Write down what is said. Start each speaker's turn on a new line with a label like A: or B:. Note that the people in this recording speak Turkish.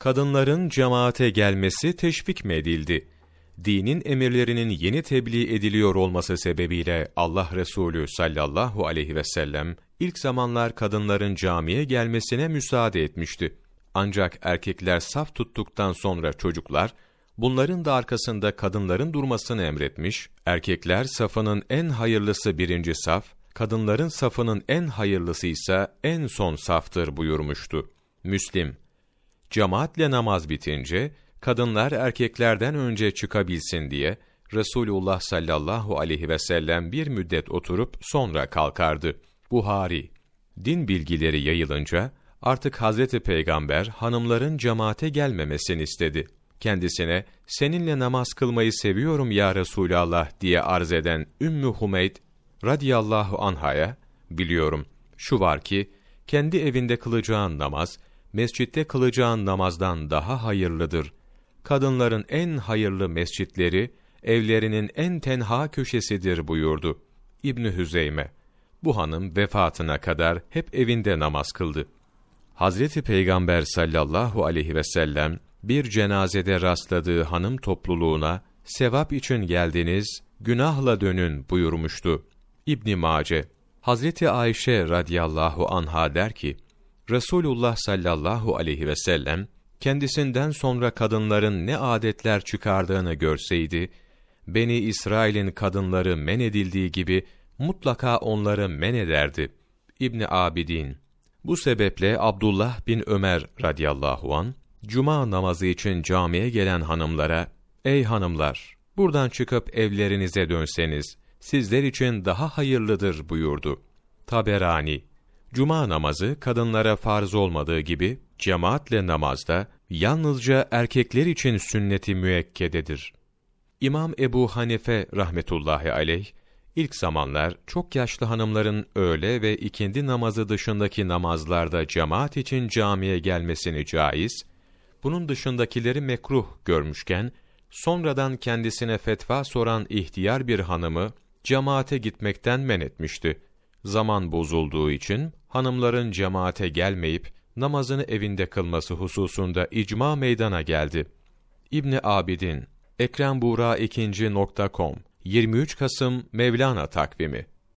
A: kadınların cemaate gelmesi teşvik mi edildi? Dinin emirlerinin yeni tebliğ ediliyor olması sebebiyle Allah Resulü sallallahu aleyhi ve sellem ilk zamanlar kadınların camiye gelmesine müsaade etmişti. Ancak erkekler saf tuttuktan sonra çocuklar, bunların da arkasında kadınların durmasını emretmiş, erkekler safının en hayırlısı birinci saf, kadınların safının en hayırlısı ise en son saftır buyurmuştu. Müslim, Cemaatle namaz bitince, kadınlar erkeklerden önce çıkabilsin diye, Resulullah sallallahu aleyhi ve sellem bir müddet oturup sonra kalkardı. Buhari, din bilgileri yayılınca, artık Hazreti Peygamber hanımların cemaate gelmemesini istedi. Kendisine, seninle namaz kılmayı seviyorum ya Resulallah diye arz eden Ümmü Humeyd, radiyallahu anhaya, biliyorum, şu var ki, kendi evinde kılacağın namaz, mescitte kılacağın namazdan daha hayırlıdır. Kadınların en hayırlı mescitleri, evlerinin en tenha köşesidir buyurdu. İbn Hüzeyme. Bu hanım vefatına kadar hep evinde namaz kıldı. Hazreti Peygamber sallallahu aleyhi ve sellem bir cenazede rastladığı hanım topluluğuna sevap için geldiniz, günahla dönün buyurmuştu. İbn Mace. Hazreti Ayşe radıyallahu anha der ki: Resulullah sallallahu aleyhi ve sellem kendisinden sonra kadınların ne adetler çıkardığını görseydi, Beni İsrail'in kadınları men edildiği gibi mutlaka onları men ederdi. İbni Abidin Bu sebeple Abdullah bin Ömer radıyallahu an cuma namazı için camiye gelen hanımlara, Ey hanımlar! Buradan çıkıp evlerinize dönseniz, sizler için daha hayırlıdır buyurdu. Taberani Cuma namazı kadınlara farz olmadığı gibi cemaatle namazda yalnızca erkekler için sünneti müekkededir. İmam Ebu Hanife rahmetullahi aleyh ilk zamanlar çok yaşlı hanımların öğle ve ikindi namazı dışındaki namazlarda cemaat için camiye gelmesini caiz, bunun dışındakileri mekruh görmüşken sonradan kendisine fetva soran ihtiyar bir hanımı cemaate gitmekten men etmişti. Zaman bozulduğu için hanımların cemaate gelmeyip namazını evinde kılması hususunda icma meydana geldi. İbni Abidin, Ekrem Buğra 23 Kasım Mevlana takvimi